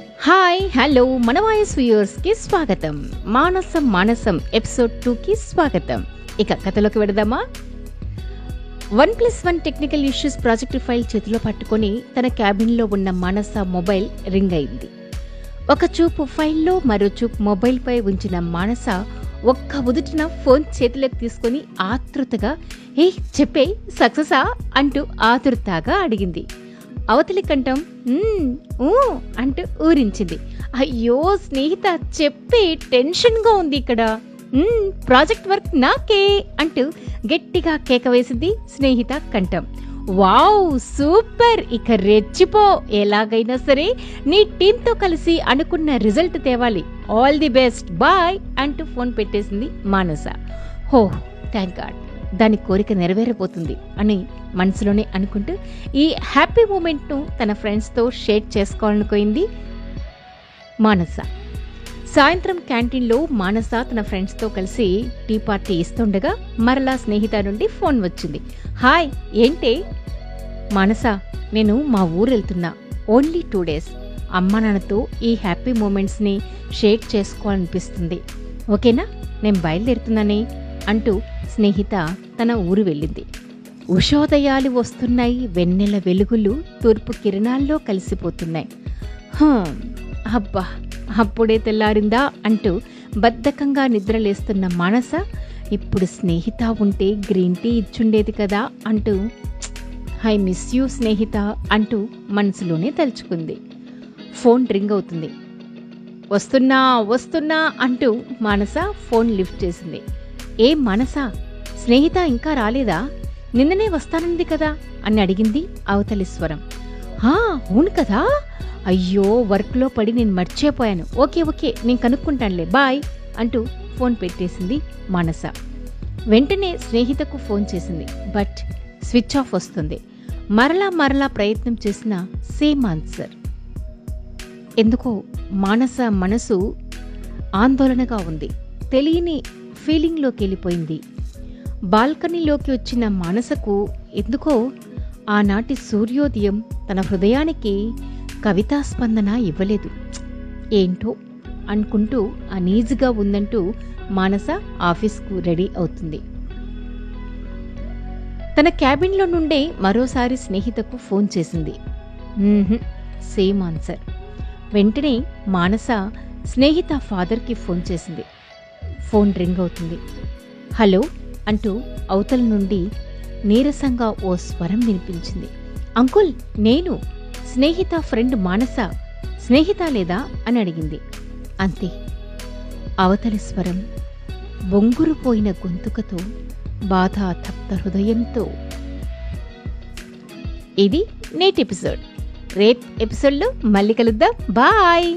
Hi hello మన voice స్వాగతం. Manasam Manasam episode టూకి స్వాగతం. ఇక కథలోకి వెడదామా one plus one technical issues project file చేతిలో పట్టుకొని తన క్యాబిన్లో ఉన్న మానస మొబైల్ రింగ్ అయింది. ఒక చూపు ఫైల్లో మరో చూపు మొబైల్పై ఉంచిన మానస ఒక్క ఉదుటిన ఫోన్ చేతిలోకి తీసుకొని ఆతృతగా ఏ చెప్పే సక్సెసా? అంటూ ఆతృతగా అడిగింది. అవతలి కంఠం ఊ" అంటూ ఊరించింది. అయ్యో స్నేహిత చెప్పే టెన్షన్గా ఉంది ఇక్కడ. ప్రాజెక్ట్ వర్క్ నాకే అంటూ గట్టిగా కేక వేసింది స్నేహిత కంఠం. Wow super! ఇక రెచ్చిపో. ఎలాగైనా సరే నీ టీంతో కలిసి అనుకున్న రిజల్ట్ తేవాలి. All the best. బాయ్ అంటూ ఫోన్ పెట్టేసింది మానస. హో థ్యాంక్ గాడ్. దాని కోరిక నెరవేరబోతుంది అని మనసులోనే అనుకుంటూ ఈ హ్యాపీ మూమెంట్ను తన ఫ్రెండ్స్తో షేర్ చేసుకోవాలనుకోయింది మానస. సాయంత్రం క్యాంటీన్లో మానస తన ఫ్రెండ్స్తో కలిసి టీ పార్టీ ఇస్తుండగా మరలా స్నేహిత నుండి ఫోన్ వచ్చింది. హాయ్ ఏంటే? మానస నేను మా ఊరు వెళ్తున్నా ఓన్లీ టూ డేస్. అమ్మ నాన్నతో ఈ హ్యాపీ మూమెంట్స్ని షేర్ చేసుకోవాలనిపిస్తుంది. ఓకేనా? నేను బయలుదేరుతున్నానే. అంటూ స్నేహిత తన ఊరు వెళ్ళింది. ఉషోదయాలు వస్తున్నాయి వెన్నెల వెలుగులు తూర్పు కిరణాల్లో కలిసిపోతున్నాయి. అబ్బా అప్పుడే తెల్లారిందా అంటూ బద్ధకంగా నిద్రలేస్తున్న మానస ఇప్పుడు స్నేహిత ఉంటే గ్రీన్ టీ ఇచ్చుండేది కదా అంటూ ఐ మిస్ యూ స్నేహిత అంటూ మనసులోనే తలుచుకుంది. ఫోన్ రింగ్ అవుతుంది. వస్తున్నా వస్తున్నా అంటూ మానస ఫోన్ లిఫ్ట్ చేసింది. ఏ మానస స్నేహిత ఇంకా రాలేదా? నిన్ననే వస్తానంది కదా? అని అడిగింది అవతలి స్వరం. "హా, అవును కదా? అయ్యో వర్క్లో పడి నేను మర్చిపోయాను. ఓకే ఓకే నేను కనుక్కుంటానులే బాయ్ అంటూ ఫోన్ పెట్టేసింది మానస. వెంటనే స్నేహితకు ఫోన్ చేసింది. బట్ స్విచ్ ఆఫ్ వస్తుంది. మరలా మరలా ప్రయత్నం చేసిన సేమ్ ఆన్సర్. ఎందుకో మానస మనసు ఆందోళనగా ఉంది. తెలియని ఫీలింగ్లోకి వెళ్ళిపోయింది. బాల్కనీలోకి వచ్చిన మానసకు ఎందుకో ఆనాటి సూర్యోదయం తన హృదయానికి కవితా స్పందన ఇవ్వలేదు. ఏంటో అనుకుంటూ అనీజీగా ఉందంటూ మానస ఆఫీస్కు రెడీ అవుతుంది. తన క్యాబిన్లో నుండే మరోసారి స్నేహితకు ఫోన్ చేసింది. Same answer. వెంటనే మానస స్నేహిత ఫాదర్కి ఫోన్ చేసింది. ఫోన్ రింగ్ అవుతుంది. హలో అంటూ అవతల నుండి నీరసంగా ఓ స్వరం వినిపించింది. అంకుల్ నేను స్నేహిత ఫ్రెండ్ మానస. స్నేహిత లేదా? అని అడిగింది. అంతే. అవతలి స్వరం బొంగురుపోయిన గొంతుకతో బాధ తప్త హృదయంతో. ఇది నేటి ఎపిసోడ్. రేప్ ఎపిసోడ్లో మళ్ళీ కలుద్దాం. బాయ్!